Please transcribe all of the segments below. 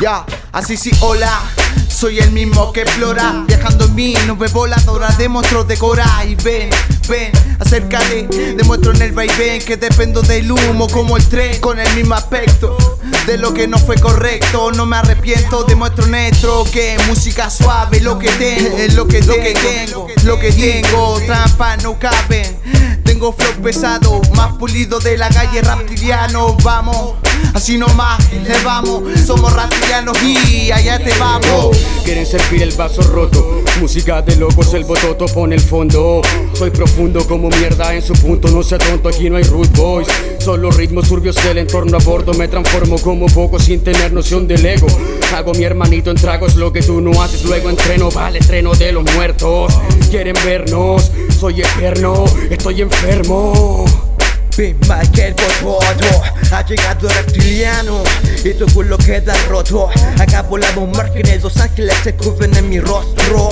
Ya, así sí, hola. Soy el mismo que explora, viajando en mí, no me voladora de monstruos de cora y ven, acércate, demuestro en el vaivén que dependo del humo como el tren, con el mismo aspecto de lo que no fue correcto. No me arrepiento, demuestro nuestro que música suave, lo que tengo, es lo que, lo que tengo, lo que tengo, trampas no caben. Tengo flow pesado, más pulido de la calle reptiliano. Vamos, así nomás, le vamos. Somos reptilianos y allá te vamos. Quieren servir el vaso roto. Música de locos, el bototo pone el fondo. Soy profundo como mierda en su punto. No sea tonto, aquí no hay root boys. Solo ritmos turbios del entorno a bordo. Me transformo como poco sin tener noción del ego. Hago mi hermanito en tragos lo que tú no haces. Luego entreno, vale, treno de los muertos. Quieren vernos, soy eterno, estoy enfermo. Ven más que el bototo Ha llegado reptiliano Y tu culo queda roto Acá volamos márgenes Los ángeles se cubren en mi rostro.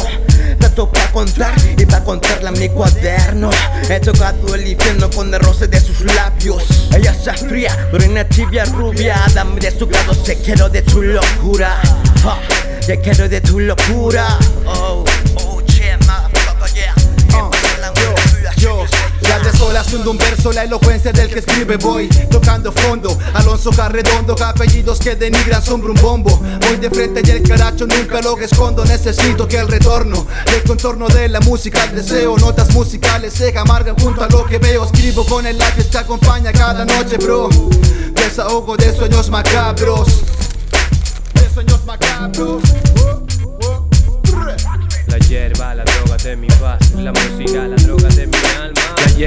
Tanto para contar y para contarle a mi cuaderno He tocado el infierno con el roce de sus labios. Ella se fría, morena tibia rubia. Dame de su grado, se quiero de tu locura. Te quiero de tu locura ya de un verso, la elocuencia del que escribe voy tocando fondo. Alonso Carredondo, apellidos que denigran sombra un bombo. Voy de frente y el caracho nunca lo escondo. Necesito que el retorno del contorno de la música, el deseo, notas musicales se amargan junto a lo que veo. Escribo con el lápiz que acompaña cada noche, bro. Desahogo de sueños macabros. De sueños macabros. La hierba, la droga de mi paz, la música, la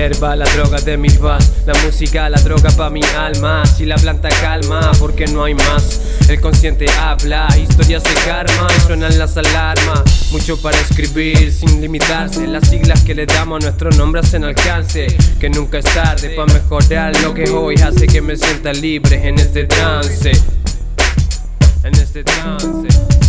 la droga de mi paz, la música, la droga pa' mi alma. Si la planta calma, porque no hay más. El consciente habla, historias de karma y suenan las alarmas. Mucho para escribir sin limitarse. Las siglas que le damos a nuestro nombre hacen alcance. Que nunca es tarde pa' mejorar lo que hoy hace que me sienta libre en este trance. En este trance.